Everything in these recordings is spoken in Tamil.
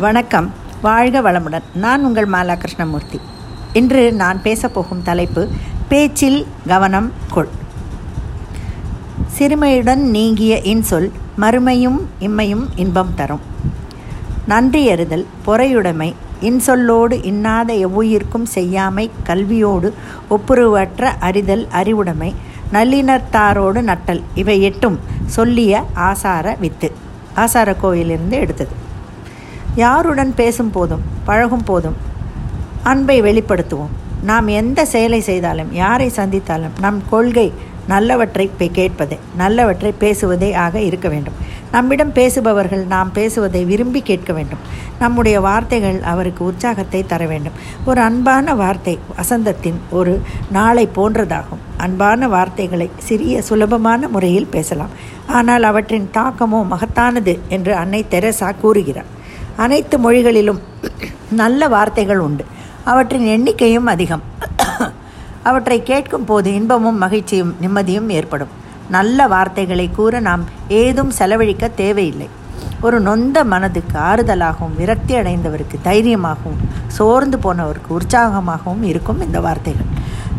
வணக்கம். வாழ்க வளமுடன். நான் உங்கள் மாலா கிருஷ்ணமூர்த்தி இன்று நான் பேசப்போகும் தலைப்பு பேச்சில் கவனம் கொள். சிறுமையுடன் நீங்கிய இன்சொல் மறுமையும் இம்மையும் இன்பம் தரும். நன்றி எறுதல் பொறையுடைமை இன்சொல்லோடு இன்னாத எவ்வுயிர்க்கும் செய்யாமை கல்வியோடு ஒப்புருவற்ற அறிதல் அறிவுடைமை நல்லினத்தாரோடு நட்டல் இவை எட்டும் சொல்லிய ஆசார வித்து ஆசார கோயிலிருந்து எடுத்தது. யாருடன் பேசும் போதும் பழகும் போதும் அன்பை வெளிப்படுத்துவோம். நாம் எந்த செயலை செய்தாலும் யாரை சந்தித்தாலும் நம் கொள்கை நல்லவற்றை கேட்பதே நல்லவற்றை பேசுவதே ஆக இருக்க வேண்டும். நம்மிடம் பேசுபவர்கள் நாம் பேசுவதை விரும்பி கேட்க வேண்டும். நம்முடைய வார்த்தைகள் அவருக்கு உற்சாகத்தை தர வேண்டும். ஒரு அன்பான வார்த்தை வசந்தத்தின் ஒரு நாளை போன்றதாகும். அன்பான வார்த்தைகளை சிறிய சுலபமான முறையில் பேசலாம். ஆனால் அவற்றின் தாக்கமோ மகத்தானது என்று அன்னை தெரசா கூறுகிறார். அனைத்து மொழிகளிலும் நல்ல வார்த்தைகள் உண்டு. அவற்றின் எண்ணிக்கையும் அதிகம். அவற்றை கேட்கும் போது இன்பமும் மகிழ்ச்சியும் நிம்மதியும் ஏற்படும். நல்ல வார்த்தைகளை கூற நாம் ஏதும் செலவழிக்க தேவையில்லை. ஒரு நொந்த மனதுக்கு ஆறுதலாகவும் விரக்தி அடைந்தவருக்கு தைரியமாகவும் சோர்ந்து போனவருக்கு உற்சாகமாகவும் இருக்கும் இந்த வார்த்தைகள்.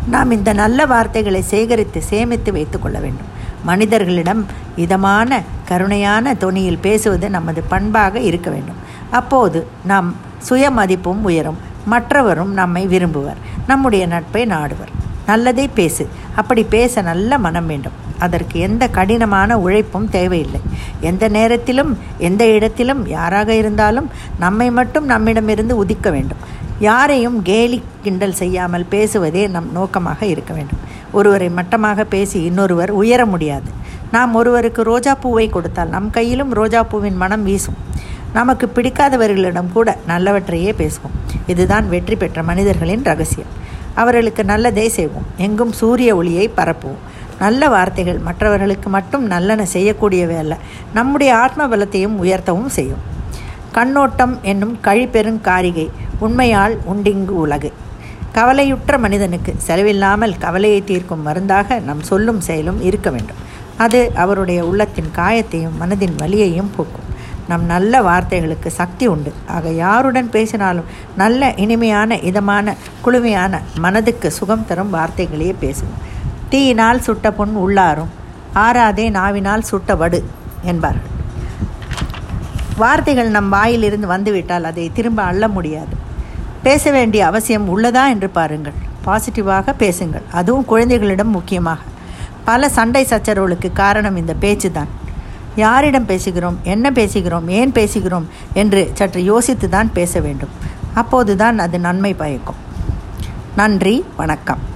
நாம் இந்த நல்ல வார்த்தைகளை சேகரித்து சேமித்து வைத்துக்கொள்ள வேண்டும். மனிதர்களிடம் இதமான கருணையான தொனியில் பேசுவது நமது பண்பாக இருக்க வேண்டும். அப்போது நாம் சுயமதிப்பும் உயரும். மற்றவரும் நம்மை விரும்புவர். நம்முடைய நட்பை நாடுவர். நல்லதை பேசு. அப்படி பேச நல்ல மனம் வேண்டும். அதற்கு எந்த கடினமான உழைப்பும் தேவையில்லை. எந்த நேரத்திலும் எந்த இடத்திலும் யாராக இருந்தாலும் நம்மை மட்டும் நம்மிடமிருந்து உதிக்க வேண்டும். யாரையும் கேலி கிண்டல் செய்யாமல் பேசுவதே நம் நோக்கமாக இருக்க வேண்டும். ஒருவரை மட்டமாக பேசி இன்னொருவர் உயர முடியாது. நாம் ஒருவருக்கு ரோஜா பூவை கொடுத்தால் நம் கையிலும் ரோஜா பூவின் மனம் வீசும். நமக்கு பிடிக்காதவர்களிடம் கூட நல்லவற்றையே பேசுவோம். இதுதான் வெற்றி பெற்ற மனிதர்களின் ரகசியம். அவர்களுக்கு நல்லதே செய்வோம். எங்கும் சூரிய ஒளியை பரப்புவோம். நல்ல வார்த்தைகள் மற்றவர்களுக்கு மட்டும் நல்லன செய்யக்கூடியவை அல்ல. நம்முடைய ஆத்ம பலத்தையும் உயர்த்தவும் செய்யும். கண்ணோட்டம் என்னும் கழிப்பெருங்காரிகை உண்மையால் உண்டிங்கு உலகு. கவலையுற்ற மனிதனுக்கு செலவில்லாமல் கவலையை தீர்க்கும் மருந்தாக நம் சொல்லும் செயலும் இருக்க வேண்டும். அது அவருடைய உள்ளத்தின் காயத்தையும் மனதின் வலியையும் போக்கும். நம் நல்ல வார்த்தைகளுக்கு சக்தி உண்டு. ஆக யாருடன் பேசினாலும் நல்ல இனிமையான இதமான குளுமையான மனதுக்கு சுகம் தரும் வார்த்தைகளையே பேசுவோம். தீயினால் சுட்ட பொன் உள்ளாரும் ஆறாதே நாவினால் சுட்ட வடு என்பார்கள். வார்த்தைகள் நம் வாயிலிருந்து வந்துவிட்டால் அதை திரும்ப அள்ள முடியாது. பேச வேண்டிய அவசியம் உள்ளதா என்று பாருங்கள். பாசிட்டிவாக பேசுங்கள். அதுவும் குழந்தைகளிடம் முக்கியமாக. பல சண்டை சச்சரவுகளுக்கு காரணம் இந்த பேச்சு தான் யாரிடம் பேசுகிறோம்? என்ன பேசுகிறோம்? ஏன் பேசுகிறோம்? என்று சற்று யோசித்து தான் பேச வேண்டும். அப்போதுதான் அது நன்மை பயக்கும். நன்றி வணக்கம்.